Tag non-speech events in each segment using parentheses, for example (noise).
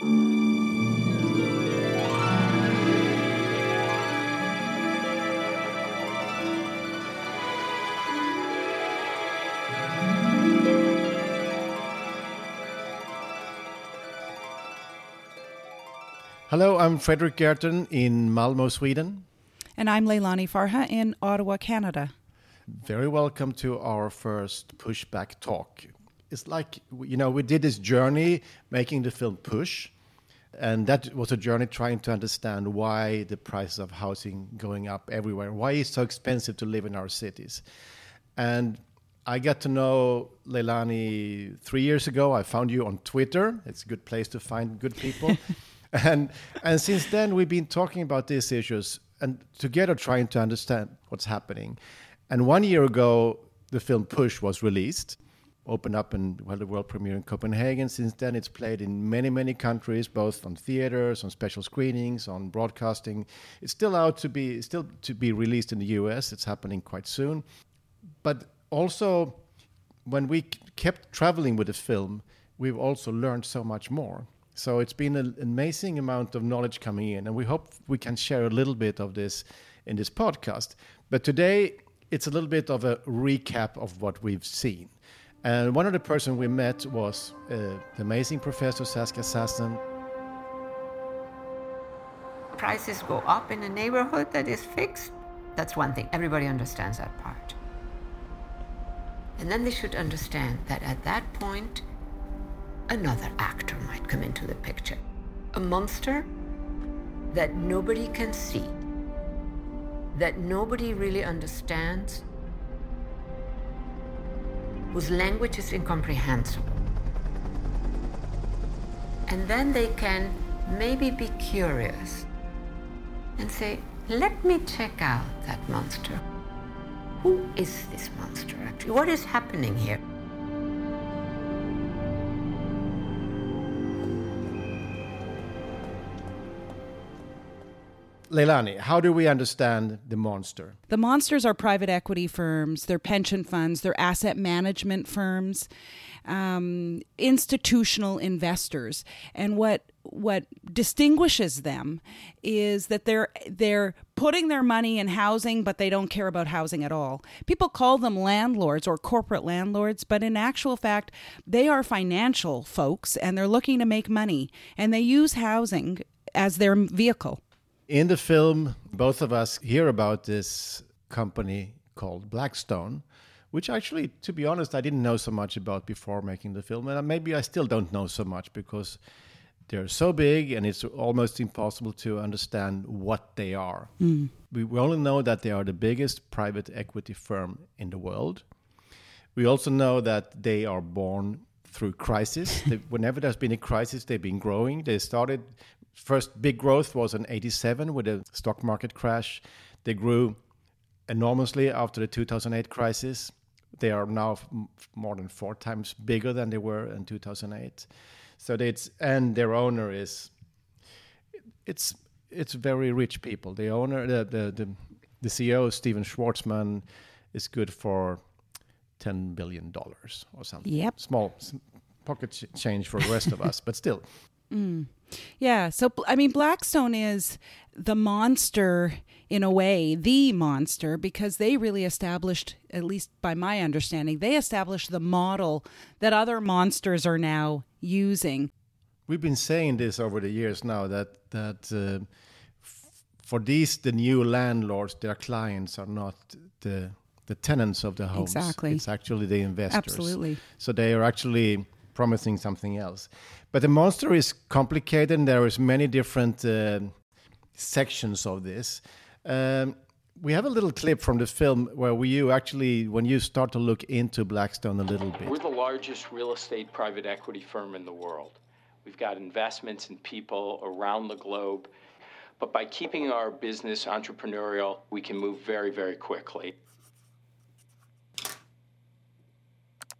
Hello, I'm Fredrik Gertten in Malmo, Sweden. And I'm Leilani Farha in Ottawa, Canada. Very welcome to our first pushback talk. It's like, you know, we did this journey making the film Push, and that was a journey trying to understand why the prices of housing going up everywhere, why it's so expensive to live in our cities. And I got to know Leilani three years ago. I found you on Twitter. It's a good place to find good people. (laughs) and and since then we've been talking about these issues and together trying to understand what's happening. And one year ago, the film Push was released, opened up and well, the world premiere in Copenhagen. Since then, it's played in many, many countries, both on theaters, on special screenings, on broadcasting. It's still out to be still to be released in the U.S. It's happening quite soon, but also when we kept traveling with the film, we've also learned so much more. So it's been an amazing amount of knowledge coming in, and we hope we can share a little bit of this in this podcast. But today, it's a little bit of a recap of what we've seen. And one of the person we met was uh, the amazing Professor Saskia Sassen. Prices go up in a neighborhood that is fixed. That's one thing. Everybody understands that part. And then they should understand that at that point, another actor might come into the picture. A monster that nobody can see, that nobody really understands, whose language is incomprehensible. And then they can maybe be curious and say, let me check out that monster. Who is this monster actually? What is happening here? Leilani, how do we understand the monster? The monsters are private equity firms, they're pension funds, they're asset management firms, um, institutional investors, and what what distinguishes them is that they're they're putting their money in housing but they don't care about housing at all. People call them landlords or corporate landlords, but in actual fact they are financial folks and they're looking to make money and they use housing as their vehicle. In the film, both of us hear about this company called Blackstone, which actually, to be honest, I didn't know so much about before making the film. And maybe I still don't know so much because they're so big and it's almost impossible to understand what they are. Mm. We only know that they are the biggest private equity firm in the world. We also know that they are born through crisis. (laughs) whenever there's been a crisis, they've been growing. They started first big growth was in 87 with the stock market crash. They grew enormously after the 2008 crisis. They are now more than four times bigger than they were in 2008. So it's and their owner is it's it's very rich people. The owner, the the the, the CEO, Stephen Schwarzman, is good for ten billion dollars or something. Yep, small pocket change for the rest of us, but still. Mm. Yeah. So, I mean, Blackstone is the monster in a way, the monster, because they really established, at least by my understanding, they established the model that other monsters are now using. We've been saying this over the years now that that uh, f- for these the new landlords, their clients are not the the tenants of the homes. Exactly. It's actually the investors. Absolutely. So they are actually promising something else. But the monster is complicated, and there is many different uh, sections of this. Um, we have a little clip from the film where we, you actually, when you start to look into Blackstone a little bit. We're the largest real estate private equity firm in the world. We've got investments in people around the globe. But by keeping our business entrepreneurial, we can move very, very quickly.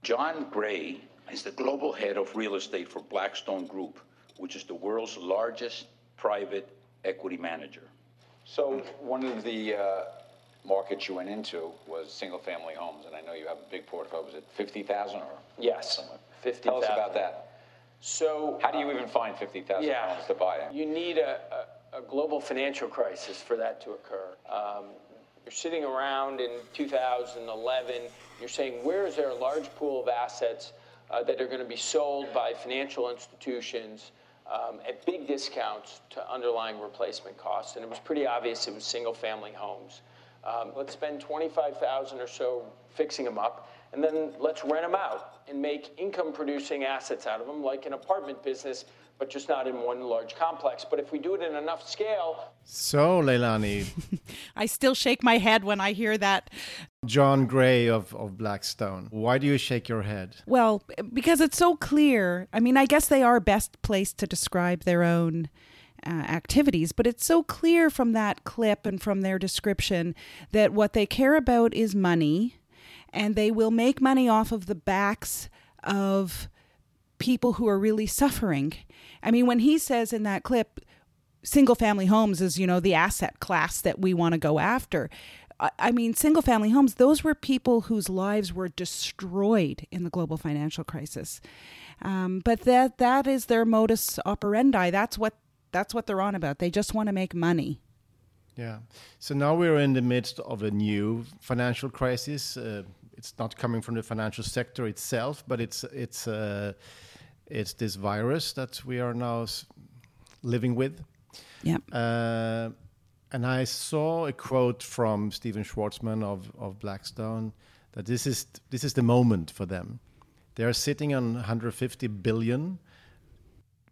John Gray is the global head of real estate for Blackstone Group, which is the world's largest private equity manager. So one of the uh, markets you went into was single-family homes, and I know you have a big portfolio. Was it 50,000 or? Yes, 50,000. Tell us about that. So How do you even find 50,000 homes to buy? You need a, a, a, global financial crisis for that to occur. Um, you're sitting around in 2011, you're saying, where is there a large pool of assets uh, that are going to be sold by financial institutions um, at big discounts to underlying replacement costs? And it was pretty obvious it was single family homes. Um, let's spend 25,000 or so fixing them up and then let's rent them out and make income producing assets out of them, like an apartment business, but just not in one large complex. But if we do it in enough scale. So, Leilani. (laughs) I still shake my head when I hear that. John Gray of, of Blackstone. Why do you shake your head? Well, because it's so clear. I mean, I guess they are best placed to describe their own. Uh, activities, but it's so clear from that clip and from their description that what they care about is money and they will make money off of the backs of people who are really suffering. I mean, when he says in that clip, single family homes is, you know, the asset class that we want to go after. I mean, single family homes, those were people whose lives were destroyed in the global financial crisis. Um, but that that is their modus operandi. That's what that's what they're on about. They just want to make money. Yeah. So now we're in the midst of a new financial crisis. Uh, it's not coming from the financial sector itself, but it's it's uh, it's this virus that we are now living with. Yeah. Uh, and I saw a quote from Stephen Schwarzman of of Blackstone that this is this is the moment for them. They are sitting on 150 billion,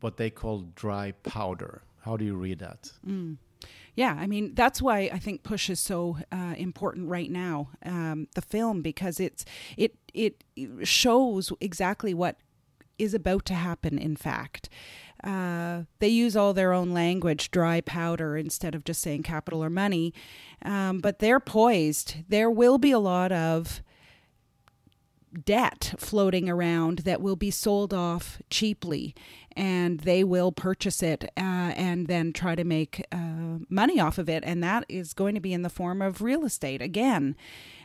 what they call dry powder. How do you read that? Mm. Yeah, I mean that's why I think Push is so uh, important right now. Um, the film because it's it it shows exactly what is about to happen. In fact, uh, they use all their own language, dry powder, instead of just saying capital or money. Um, but they're poised. There will be a lot of debt floating around that will be sold off cheaply and they will purchase it uh, and then try to make uh, money off of it and that is going to be in the form of real estate again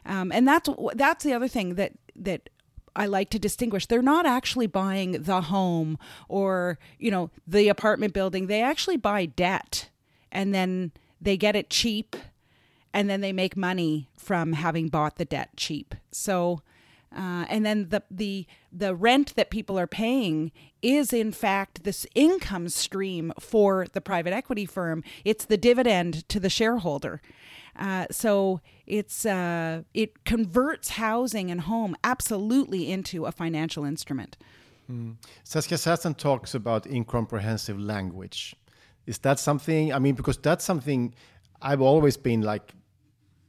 um, and that's that's the other thing that that I like to distinguish. They're not actually buying the home or, you know, the apartment building. They actually buy debt and then they get it cheap and then they make money from having bought the debt cheap. So uh, and then the the the rent that people are paying is in fact this income stream for the private equity firm. It's the dividend to the shareholder. Uh, so it's uh, it converts housing and home absolutely into a financial instrument. Mm. Saskia Sassen talks about incomprehensive language. Is that something? I mean, because that's something I've always been like,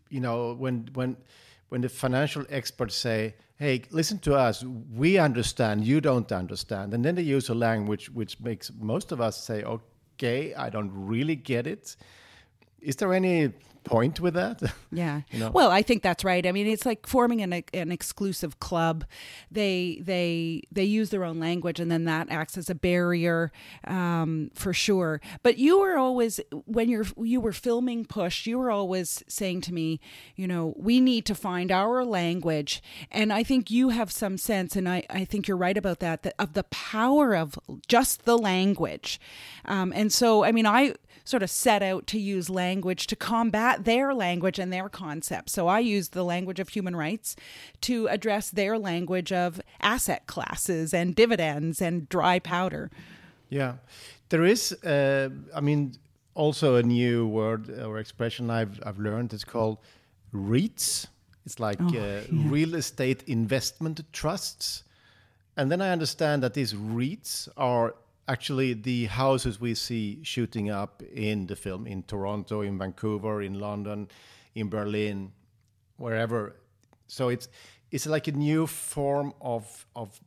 you know, when when when the financial experts say, hey, listen to us, we understand, you don't understand. And then they use a language which makes most of us say, okay, I don't really get it. Is there any point with that. (laughs) Yeah. you know? Well, I think that's right. I mean, it's like forming an an exclusive club. They they they use their own language, and then that acts as a barrier um, for sure. But you were always when you're you were filming Push, you were always saying to me, you know, we need to find our language, and I think you have some sense, and I I think you're right about that, that of the power of just the language, um, and so I mean I sort of set out to use language to combat their language and their concepts. So I used the language of human rights to address their language of asset classes and dividends and dry powder. Yeah. There is, uh, I mean, also a new word or expression I've, I've learned. It's called REITs. It's like oh, uh, yeah. real estate investment trusts. And then I understand that these REITs are actually the houses we see shooting up in the film in Toronto, in Vancouver, in London, in Berlin, wherever. So it's it's like a new form of of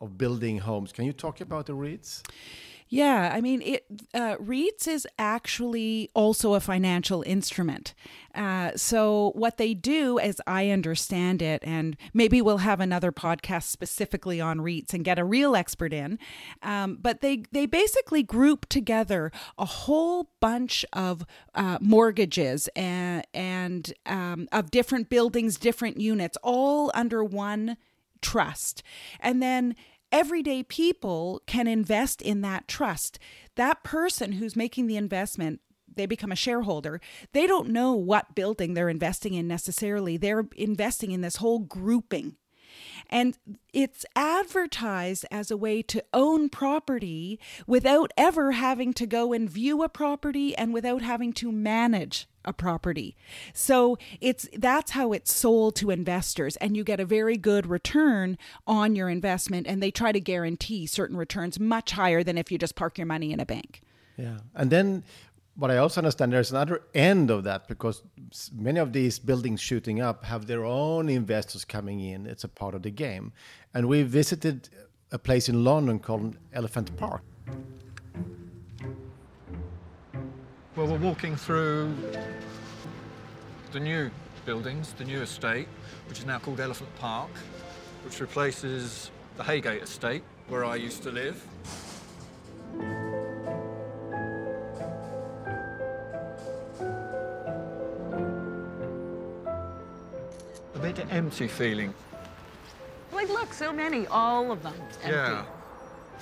of building homes. Can you talk about the REITs? Yeah, I mean, it, uh, REITs is actually also a financial instrument. Uh, so, what they do, as I understand it, and maybe we'll have another podcast specifically on REITs and get a real expert in, um, but they, they basically group together a whole bunch of uh, mortgages and, and um, of different buildings, different units, all under one trust. And then everyday people can invest in that trust. That person who's making the investment they become a shareholder, they don't know what building they're investing in necessarily. They're investing in this whole grouping. And it's advertised as a way to own property without ever having to go and view a property and without having to manage a property. So it's that's how it's sold to investors and you get a very good return on your investment and they try to guarantee certain returns much higher than if you just park your money in a bank. Yeah. And then what I also understand there's another end of that because many of these buildings shooting up have their own investors coming in. It's a part of the game. And we visited a place in London called Elephant Park. Well, we're walking through the new buildings, the new estate, which is now called Elephant Park, which replaces the Heygate estate, where I used to live. A bit of empty feeling. Like, look, so many, all of them empty. Yeah.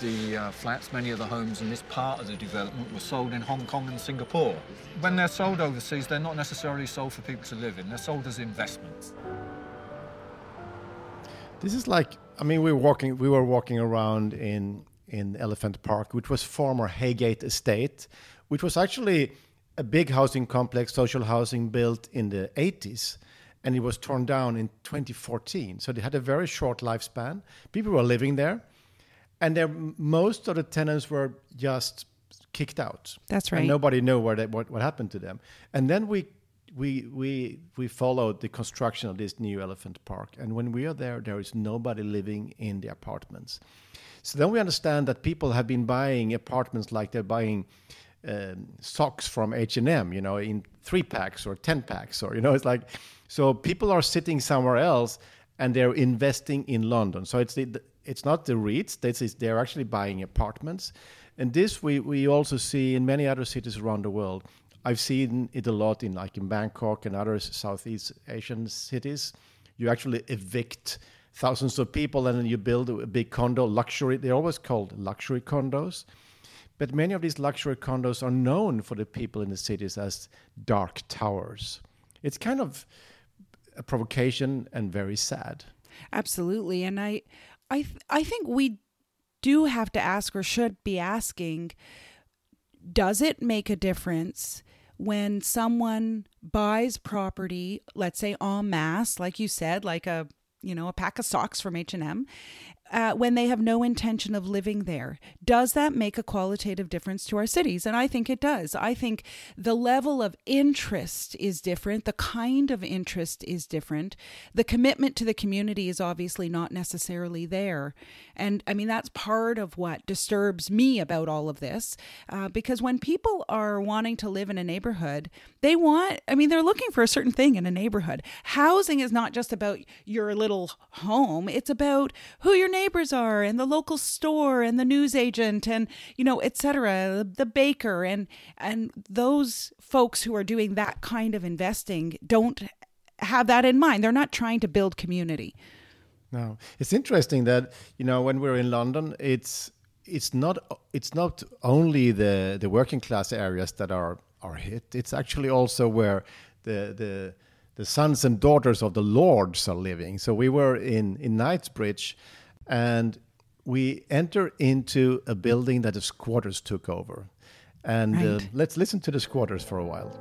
The uh, flats, many of the homes in this part of the development were sold in Hong Kong and Singapore. When they're sold overseas, they're not necessarily sold for people to live in. They're sold as investments. This is like, I mean, we were walking, we were walking around in in Elephant Park, which was former Heygate Estate, which was actually a big housing complex, social housing built in the 80s and it was torn down in 2014. So they had a very short lifespan. People were living there, and there most of the tenants were just kicked out. That's right. And nobody knew where they, what, what happened to them. And then we we we we followed the construction of this new elephant park and when we are there there is nobody living in the apartments so then we understand that people have been buying apartments like they're buying um, socks from H&M you know in 3 packs or 10 packs or you know it's like so people are sitting somewhere else and they're investing in London. So it's the, it's not the REITs. This is they're actually buying apartments, and this we we also see in many other cities around the world. I've seen it a lot in like in Bangkok and other Southeast Asian cities. You actually evict thousands of people and then you build a big condo luxury. They're always called luxury condos. But many of these luxury condos are known for the people in the cities as dark towers. It's kind of a provocation and very sad. Absolutely, and I, I, I think we do have to ask, or should be asking, does it make a difference? when someone buys property, let's say en masse, like you said, like a you know a pack of socks from H&M uh, when they have no intention of living there. Does that make a qualitative difference to our cities? And I think it does. I think the level of interest is different, the kind of interest is different. The commitment to the community is obviously not necessarily there. And I mean, that's part of what disturbs me about all of this, uh, because when people are wanting to live in a neighborhood, they want, I mean, they're looking for a certain thing in a neighborhood. Housing is not just about your little home, it's about who your neighbors are and the local store and the news agent and you know etc the baker and and those folks who are doing that kind of investing don't have that in mind. They're not trying to build community. No. It's interesting that you know when we're in london it's it's not it's not only the the working class areas that are are hit. It's actually also where the the the sons and daughters of the lords are living. So we were in in knightsbridge and we enter into a building that the squatters took over. And uh, right. uh, let's listen to the squatters for a while.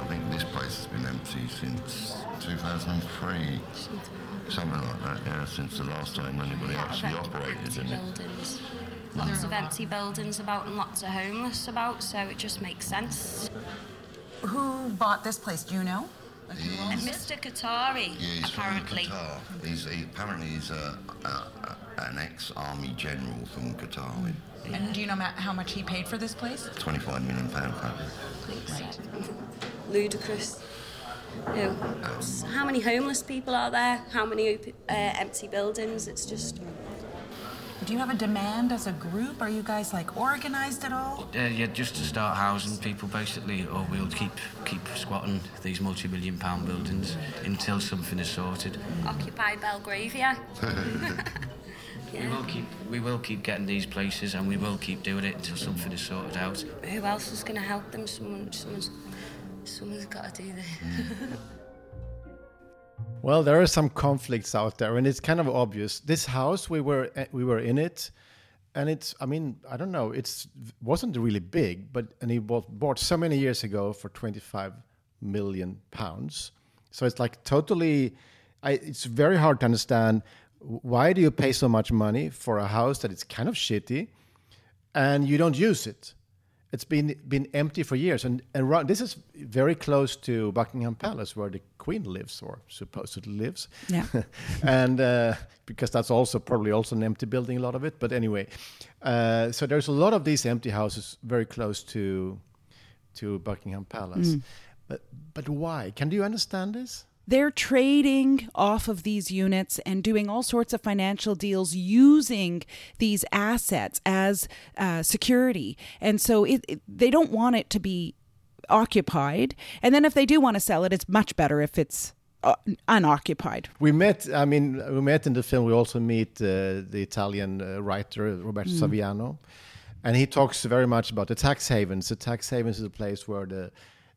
I think this place has been empty since 2003. Something like that, yeah, since the last time anybody actually operated in it. Lots of empty buildings about and lots of homeless about, so it just makes sense. Who bought this place? Do you know? Uh, and Mr. Qatari, yeah, he's apparently. From Qatar. He's, he, apparently he's a, a, a, an ex-army general from Qatar. Mm. And do you know how much he paid for this place? 25 million pound Right. Ludicrous. You um, know, how many homeless people are there? How many uh, empty buildings? It's just. Do you have a demand as a group? Are you guys like organized at all? Uh, yeah, just to start housing people basically, or we'll keep keep squatting these multi-million pound buildings until something is sorted. Occupy Belgravia. (laughs) We will keep we will keep getting these places, and we will keep doing it until something is sorted out. Who else is going to help them? Someone, someone's, someone's got to do this. (laughs) Well, there are some conflicts out there, and it's kind of obvious. This house, we were eh, we were in it, and it's. I mean, I don't know. It's wasn't really big, but and he bought bought so many years ago for twenty five million pounds. So it's like totally. I, it's very hard to understand why do you pay so much money for a house that is kind of shitty, and you don't use it. It's been been empty for years, and and this is very close to Buckingham Palace, where the Queen lives or supposedly lives. Yeah. (laughs) and uh, because that's also probably also an empty building, a lot of it. But anyway, uh, so there's a lot of these empty houses very close to to Buckingham Palace. Mm. But but why? Can you understand this? They're trading off of these units and doing all sorts of financial deals using these assets as uh, security. And so it, it, they don't want it to be occupied. And then if they do want to sell it, it's much better if it's uh, unoccupied. We met. I mean, we met in the film. We also meet uh, the Italian uh, writer Roberto Mm. Saviano, and he talks very much about the tax havens. The tax havens is a place where the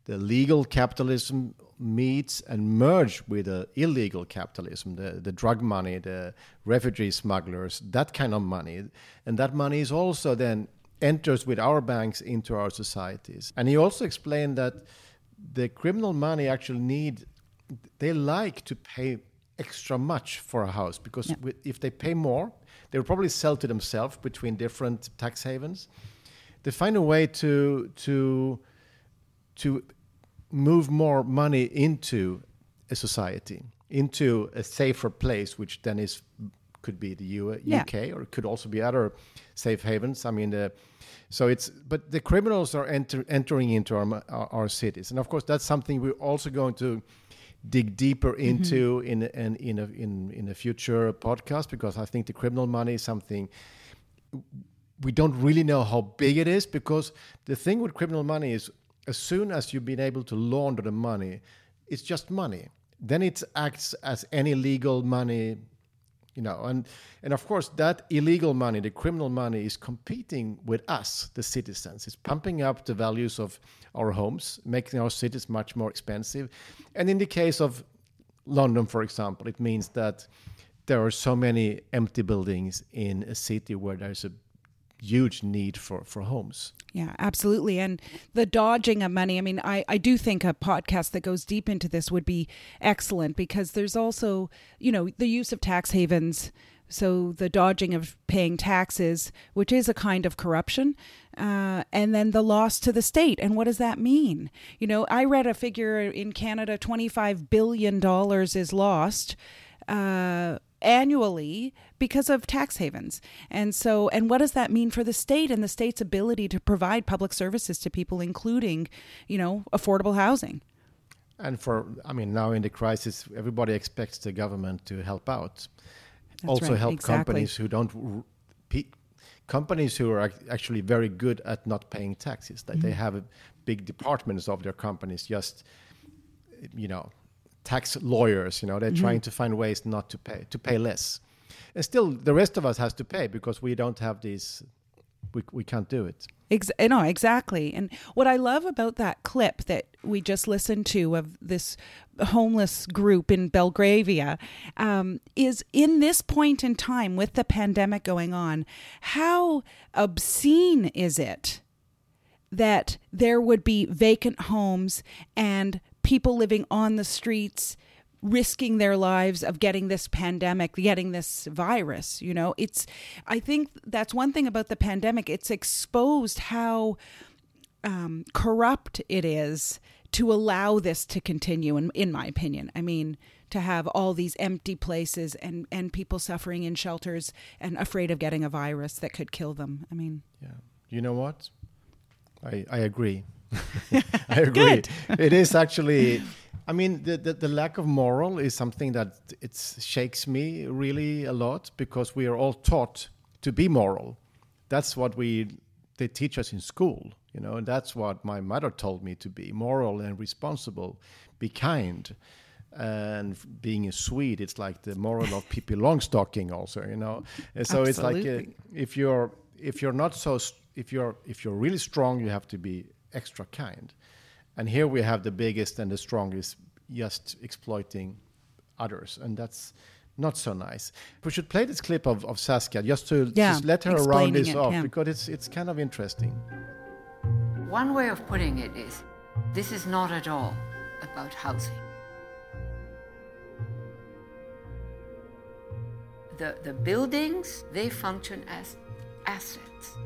the legal capitalism meets and merge with the illegal capitalism, the, the drug money, the refugee smugglers, that kind of money. And that money is also then enters with our banks into our societies. And he also explained that the criminal money actually need they like to pay extra much for a house because wi- if they pay more, they'll probably sell to themselves between different tax havens. They find a way to to to move more money into a society, into a safer place, which then is could be the U- Yeah. UK or it could also be other safe havens. I mean, the, so it's but the criminals are enter, entering into our, our our cities, and of course that's something we're also going to dig deeper mm-hmm. into in in in a in in a future podcast because I think the criminal money is something we don't really know how big it is because the thing with criminal money is as soon as you've been able to launder the money, it's just money. Then it acts as any legal money, you know, and and of course that illegal money, the criminal money, is competing with us, the citizens. It's pumping up the values of our homes, making our cities much more expensive. And in the case of London, for example, it means that there are so many empty buildings in a city where there's a huge need for, for homes. Yeah, absolutely. And the dodging of money, I mean, I, I do think a podcast that goes deep into this would be excellent because there's also, you know, the use of tax havens. So the dodging of paying taxes, which is a kind of corruption, uh, and then the loss to the state. And what does that mean? You know, I read a figure in Canada $25 billion is lost. Uh, annually because of tax havens. And so and what does that mean for the state and the state's ability to provide public services to people including, you know, affordable housing? And for, I mean, now in the crisis, everybody expects the government to help out. That's also right, help exactly. companies who don't, companies who are actually very good at not paying taxes. That they Mhm. have big departments of their companies just, you know, tax lawyers. You know, they're Mhm. trying to find ways not to pay, to pay less. And still, the rest of us has to pay because we don't have these. We, we can't do it. Ex- no, exactly. And what I love about that clip that we just listened to of this homeless group in Belgravia um, is in this point in time with the pandemic going on, how obscene is it that there would be vacant homes and people living on the streets risking their lives of getting this pandemic getting this virus you know it's i think that's one thing about the pandemic it's exposed how um, corrupt it is to allow this to continue in, in my opinion i mean to have all these empty places and and people suffering in shelters and afraid of getting a virus that could kill them i mean Yeah. You know what? I, I agree. (laughs) I (laughs) agree. It is actually, I mean, the, the, the lack of moral is something that it shakes me really a lot because we are all taught to be moral. That's what we they teach us in school, you know, and that's what my mother told me to be moral and responsible, be kind. And being a Swede, it's like the moral of Pippi (laughs) Longstocking, also, you know. And so it's like uh, if you're if you're not so if you're if you're really strong, you have to be extra kind. And here we have the biggest and the strongest just exploiting others, and that's not so nice. We should play this clip of, of Saskia just to Yeah, just let her round this it, off yeah. because it's it's kind of interesting. One way of putting it is this is not at all about housing. The, the buildings, they function as assets.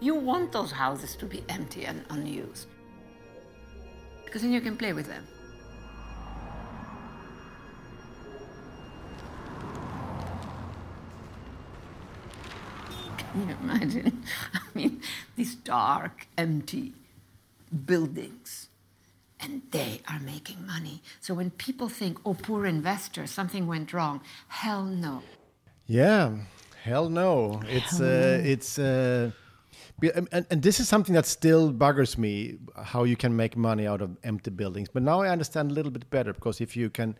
You want those houses to be empty and unused because then you can play with them. Can you imagine? (laughs) I mean, these dark, empty buildings, and they are making money. So when people think, oh, poor investor, something went wrong, hell no. Yeah, hell no. It's Hell uh, no. it's uh, and, and- this is something that still buggers me how you can make money out of empty buildings. But now I understand a little bit better because if you can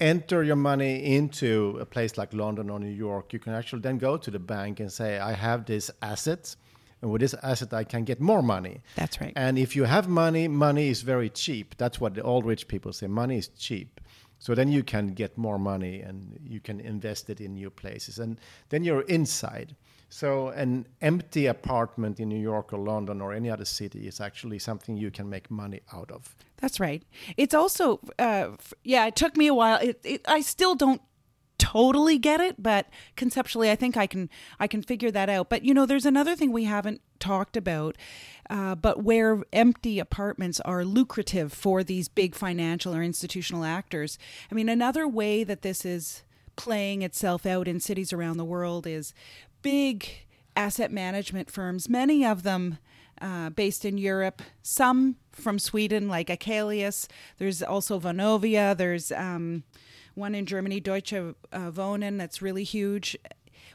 enter your money into a place like London or New York, you can actually then go to the bank and say, I have this asset, and with this asset, I can get more money. That's right. And if you have money, money is very cheap. That's what the old rich people say money is cheap. So then you can get more money and you can invest it in new places. And then you're inside. So an empty apartment in New York or London or any other city is actually something you can make money out of. That's right. It's also, uh, yeah, it took me a while. It, it, I still don't totally get it, but conceptually, I think I can I can figure that out. But you know, there's another thing we haven't talked about, uh, but where empty apartments are lucrative for these big financial or institutional actors. I mean, another way that this is playing itself out in cities around the world is big asset management firms, many of them uh, based in Europe, some from Sweden, like Akelius. There's also Vonovia. There's um, one in Germany, Deutsche uh, Wohnen, that's really huge.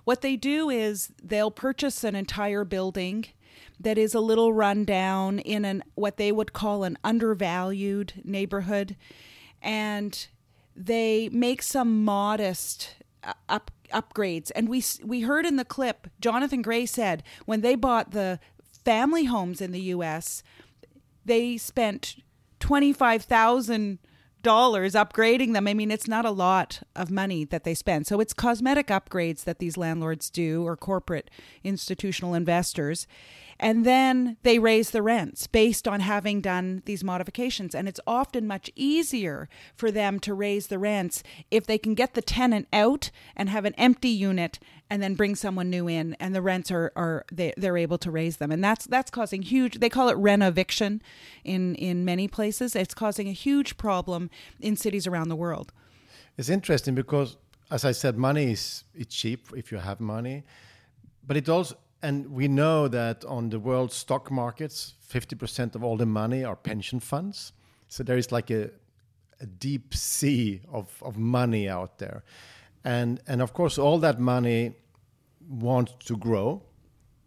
What they do is they'll purchase an entire building that is a little run down in an what they would call an undervalued neighborhood and they make some modest uh, up upgrades and we we heard in the clip Jonathan Gray said when they bought the family homes in the US they spent $25,000 upgrading them. I mean, it's not a lot of money that they spend. So it's cosmetic upgrades that these landlords do or corporate institutional investors. And then they raise the rents based on having done these modifications. And it's often much easier for them to raise the rents if they can get the tenant out and have an empty unit and then bring someone new in and the rents are, are they, they're able to raise them. And that's that's causing huge they call it renoviction in, in many places. It's causing a huge problem in cities around the world. It's interesting because, as I said, money is it's cheap if you have money, but it also and we know that on the world stock markets, fifty percent of all the money are pension funds. So there is like a a deep sea of, of money out there, and and of course all that money wants to grow.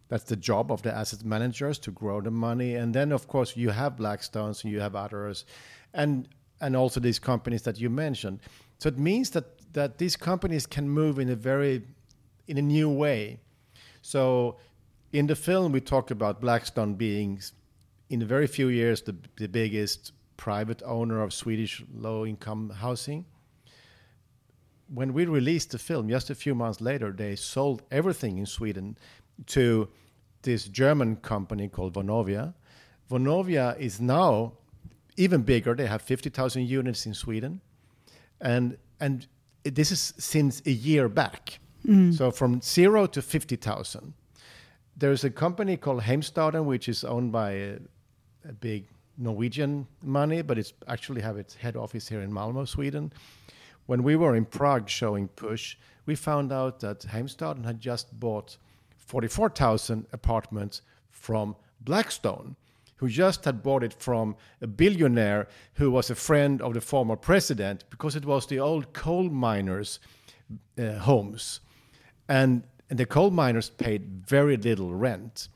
That's the job of the asset managers to grow the money, and then of course you have Blackstones and you have others, and and also these companies that you mentioned. So it means that that these companies can move in a very in a new way. So in the film we talk about Blackstone being in a very few years the, the biggest private owner of Swedish low income housing. When we released the film just a few months later they sold everything in Sweden to this German company called Vonovia. Vonovia is now even bigger. They have 50,000 units in Sweden. And and this is since a year back. Mm. So from 0 to 50,000. There's a company called Heimstaden which is owned by a, a big Norwegian money, but it's actually have its head office here in Malmo, Sweden. When we were in Prague showing Push, we found out that Heimstaden had just bought 44,000 apartments from Blackstone. who just had bought it from a billionaire who was a friend of the former president because it was the old coal miners' uh, homes. And, and the coal miners paid very little rent.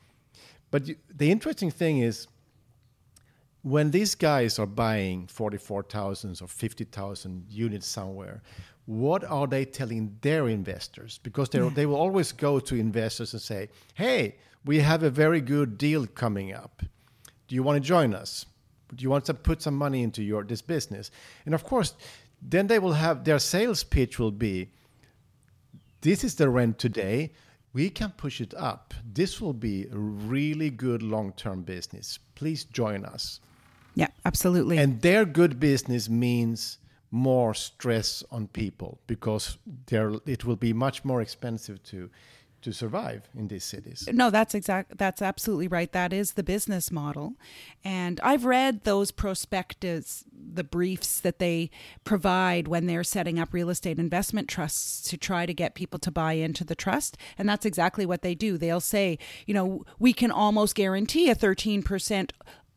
But you, the interesting thing is, when these guys are buying 44,000 or 50,000 units somewhere, what are they telling their investors? Because yeah. they will always go to investors and say, hey, we have a very good deal coming up. Do you want to join us? Do you want to put some money into your this business? And of course, then they will have their sales pitch will be, this is the rent today. We can push it up. This will be a really good long-term business. Please join us. Yeah, absolutely. And their good business means more stress on people because there it will be much more expensive to to survive in these cities. No, that's exact that's absolutely right. That is the business model. And I've read those prospectus, the briefs that they provide when they're setting up real estate investment trusts to try to get people to buy into the trust, and that's exactly what they do. They'll say, you know, we can almost guarantee a 13%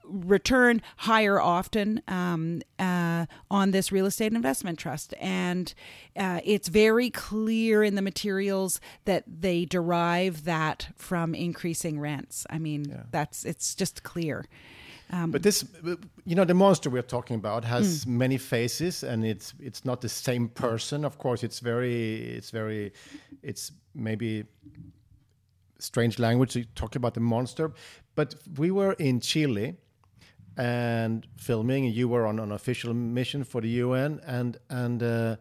return higher often um, uh, on this real estate investment trust. And uh, it's very clear in the materials that they derive that from increasing rents. I mean, yeah. that's it's just clear. Um, but this, you know, the monster we're talking about has mm. many faces, and it's it's not the same person. Of course, it's very, it's very, it's maybe strange language to talk about the monster. But we were in Chile and filming. You were on an official mission for the UN, and and uh,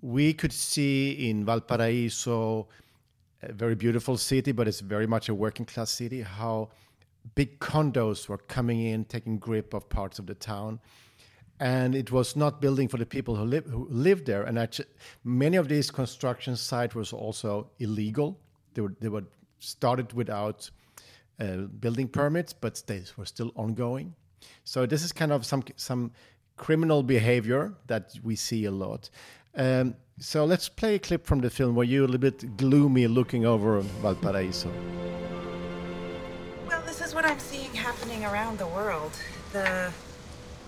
we could see in Valparaiso, a very beautiful city, but it's very much a working class city. How big condos were coming in, taking grip of parts of the town. And it was not building for the people who, live, who lived there. And actually, many of these construction sites was also illegal. They were, they were started without uh, building permits, but they were still ongoing. So this is kind of some some criminal behavior that we see a lot. Um, so let's play a clip from the film where you're a little bit gloomy looking over Valparaiso. Well, this is what I'm seeing happening around the world. The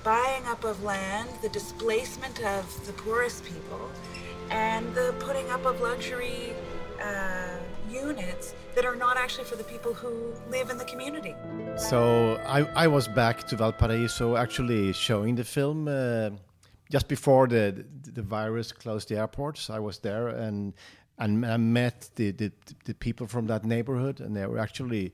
buying up of land, the displacement of the poorest people, and the putting up of luxury uh, units that are not actually for the people who live in the community. So I, I was back to Valparaiso actually showing the film uh, just before the the virus closed the airports. I was there and and I met the, the, the people from that neighborhood, and they were actually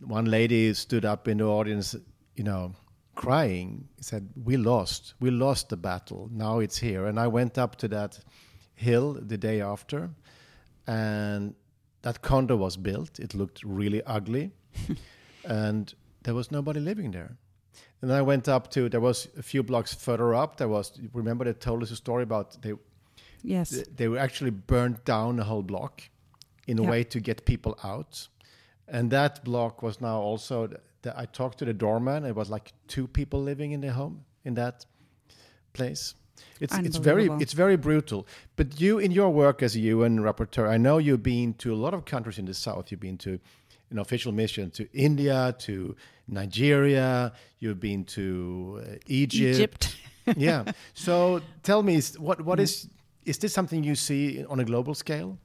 one lady stood up in the audience, you know, crying. Said, "We lost. We lost the battle. Now it's here." And I went up to that hill the day after and that condo was built. It looked really ugly, (laughs) and there was nobody living there. And I went up to there was a few blocks further up. There was remember they told us a story about they yes they, they were actually burnt down a whole block in a way to get people out, and that block was now also. The, I talked to the doorman. It was like two people living in the home in that place. It's it's very it's very brutal. But you, in your work as a UN rapporteur, I know you've been to a lot of countries in the south. You've been to an official mission to India, to Nigeria. You've been to uh, Egypt. Egypt. (laughs) yeah. So tell me, what what is is this something you see on a global scale?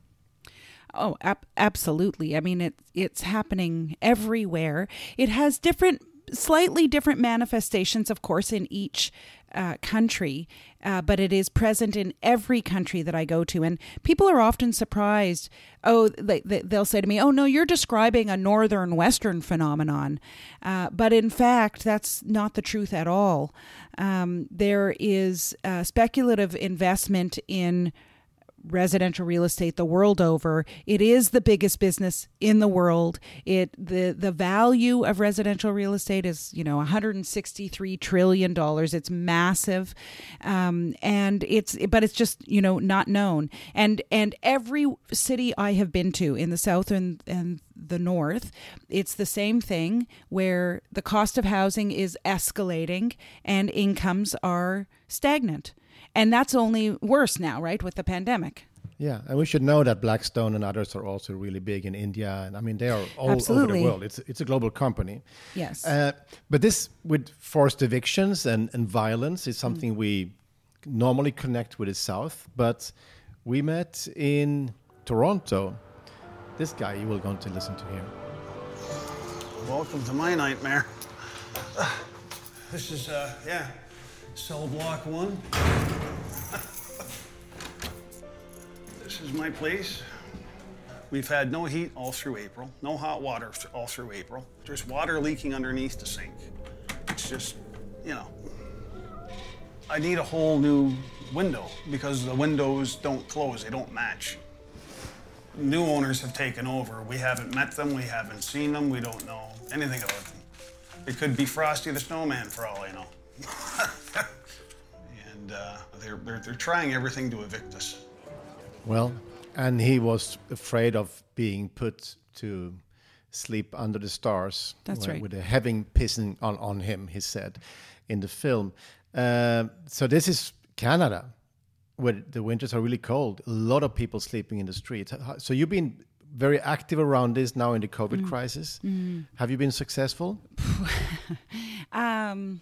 Oh, ab- absolutely. I mean, it, it's happening everywhere. It has different slightly different manifestations, of course, in each uh, country, uh, but it is present in every country that I go to. And people are often surprised. Oh, they, they'll say to me, Oh, no, you're describing a northern western phenomenon. Uh, but in fact, that's not the truth at all. Um, there is speculative investment in residential real estate the world over. It is the biggest business in the world. It the the value of residential real estate is you know 163 trillion dollars. It's massive, um, and it's but it's just you know not known. And and every city I have been to in the south and and the north, it's the same thing where the cost of housing is escalating and incomes are stagnant and that's only worse now, right, with the pandemic. Yeah, and we should know that Blackstone and others are also really big in India, and I mean they are all Absolutely. over the world. It's it's a global company. Yes. Uh, but this with forced evictions and, and violence is something we normally connect with the South. But we met in Toronto. This guy you will going to listen to here. Welcome to my nightmare. This is, uh, yeah, cell block one. This is my place. We've had no heat all through April, no hot water all through April. There's water leaking underneath the sink. It's just, you know, I need a whole new window because the windows don't close, they don't match. New owners have taken over. We haven't met them, we haven't seen them, we don't know anything about them. It could be Frosty the Snowman for all I know. (laughs) and uh, they're, they're, they're trying everything to evict us. Well, and he was afraid of being put to sleep under the stars. That's with- right. With a heaven pissing on, on him, he said in the film. Uh, so this is Canada, where the winters are really cold. A lot of people sleeping in the street. So you've been very active around this now in the COVID Mm. crisis. Mm. Have you been successful? (laughs) Um,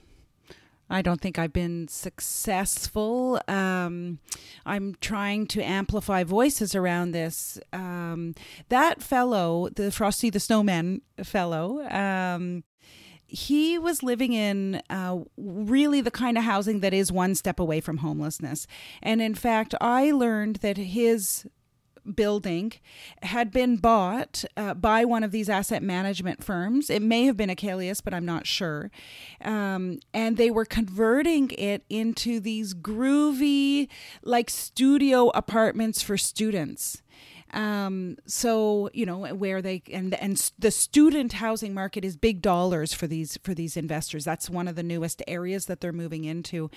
I don't think I've been successful. Um, I'm trying to amplify voices around this. Um, that fellow, the Frosty the Snowman fellow, um, he was living in uh, really the kind of housing that is one step away from homelessness. And in fact, I learned that his building had been bought uh, by one of these asset management firms. It may have been Akelius, but I'm not sure. Um, and they were converting it into these groovy, like studio apartments for students. Um, so you know where they and and the student housing market is big dollars for these for these investors. That's one of the newest areas that they're moving into.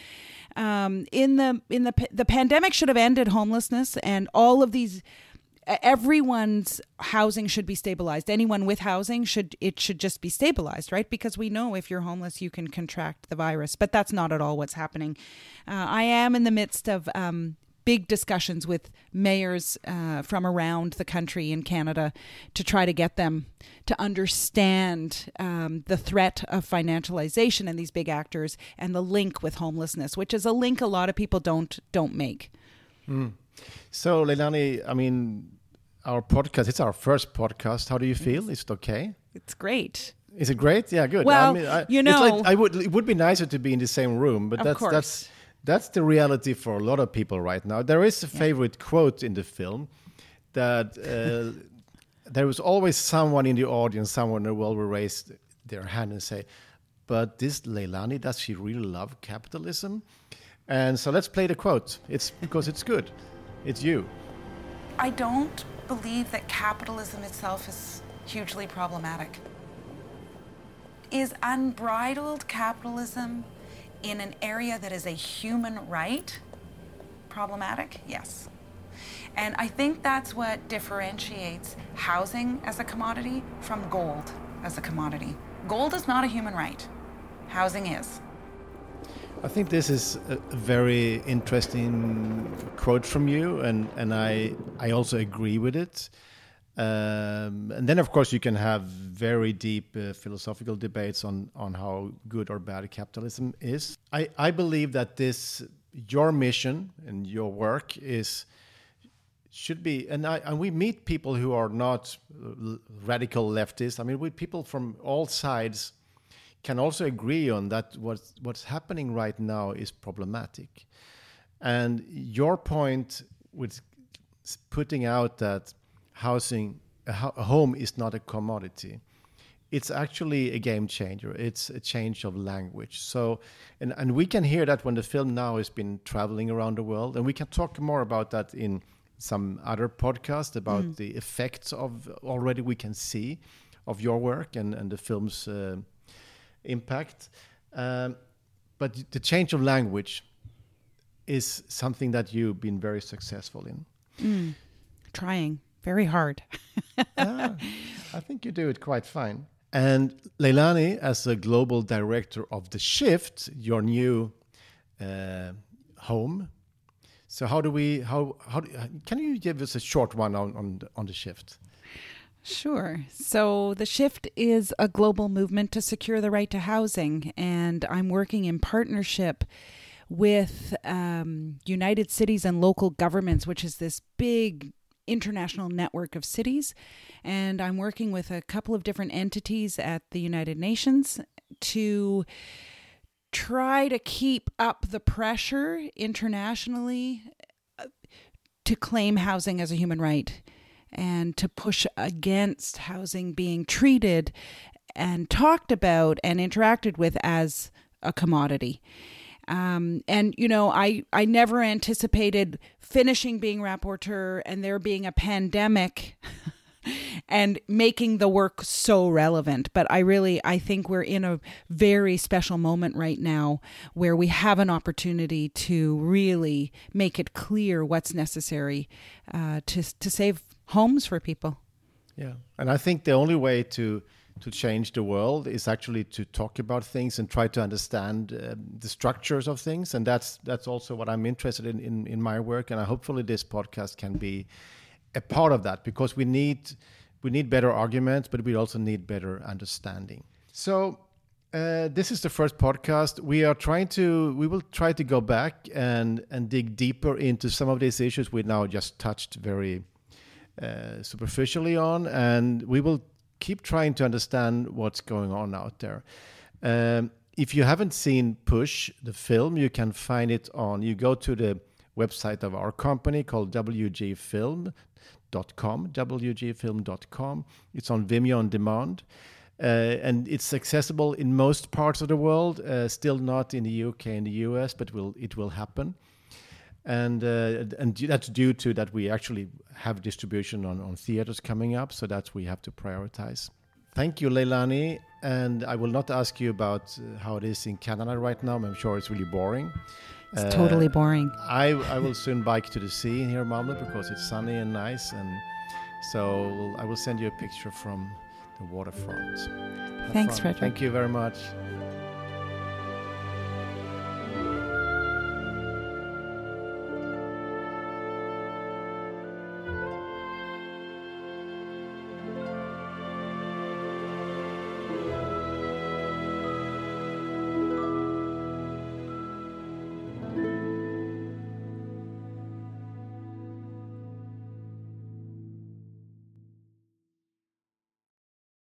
Um, in the in the the pandemic should have ended homelessness and all of these everyone's housing should be stabilized anyone with housing should it should just be stabilized right because we know if you're homeless you can contract the virus but that's not at all what's happening uh, i am in the midst of um, big discussions with mayors uh, from around the country in canada to try to get them to understand um, the threat of financialization and these big actors and the link with homelessness which is a link a lot of people don't don't make Mm. So, Leilani, I mean, our podcast, it's our first podcast. How do you feel? Is it okay? it's great Is it great? Yeah, good. Well, I mean, I, you it's like- know- I would. It would be nicer to be in the same room, but that's course. that's that's the reality for a lot of people right now. There is a favorite quote in the film that uh, there was always someone in the audience, someone who will raise their hand and say, "But this Leilani, does she really love capitalism?" And so let's play the quote. It's because it's good. It's you. I don't believe that capitalism itself is hugely problematic. Is unbridled capitalism in an area that is a human right problematic? Yes. And I think that's what differentiates housing as a commodity from gold as a commodity. Gold is not a human right, housing is. I think this is a very interesting quote from you, and, and I I also agree with it. Um, and then, of course, you can have very deep uh, philosophical debates on on how good or bad capitalism is. I, I believe that this your mission and your work is should be and I and we meet people who are not uh, radical leftists. I mean, we people from all sides can also agree on that what's what's happening right now is problematic. And your point with putting out that housing a, ho- a home is not a commodity. It's actually a game changer. It's a change of language. So, and, and we can hear that when the film now has been traveling around the world, and we can talk more about that in some other podcast about Mm. the effects of already we can see of your work and, and the film's uh, impact. Um, but the change of language is something that you've been very successful in. Mm. Trying very hard. Ah, I think you do it quite fine. And Leilani, as a global director of The Shift, your new uh, home. So how do we how how do, can you give us a short one on on the, on the shift? Sure. So the shift is a global movement to secure the right to housing, and I'm working in partnership with um, United Cities and Local Governments, which is this big international network of cities. And I'm working with a couple of different entities at the United Nations to try to keep up the pressure internationally uh, to claim housing as a human right and to push against housing being treated and talked about and interacted with as a commodity. Um, and you know, I I never anticipated finishing being rapporteur and there being a pandemic (laughs) and making the work so relevant. But I really I think we're in a very special moment right now where we have an opportunity to really make it clear what's necessary uh, to to save homes for people. Yeah, and I think the only way to to change the world is actually to talk about things and try to understand uh, the structures of things, and that's that's also what I'm interested in, in in my work, and I, hopefully this podcast can be a part of that because we need we need better arguments, but we also need better understanding. So. Uh, this is the first podcast. We are trying to. We will try to go back and and dig deeper into some of these issues we now just touched very uh, superficially on, and we will keep trying to understand what's going on out there. Um, if you haven't seen Push, the film, you can find it on, you go to the website of our company called WGFilm.com, WGFilm.com. It's on Vimeo on demand. Uh, and it's accessible in most parts of the world, uh, still not in the UK and the US, but will, it will happen and uh, and that's due to that we actually have distribution on, on theaters coming up, so that's we have to prioritize. Thank you, Leilani, and I will not ask you about uh, how it is in Canada right now. I'm sure it's really boring. It's uh, totally boring. I I will soon bike to the sea in here in Malmö because it's sunny and nice, and so I will send you a picture from the waterfront. Thanks, Fredrik. Thank you very much.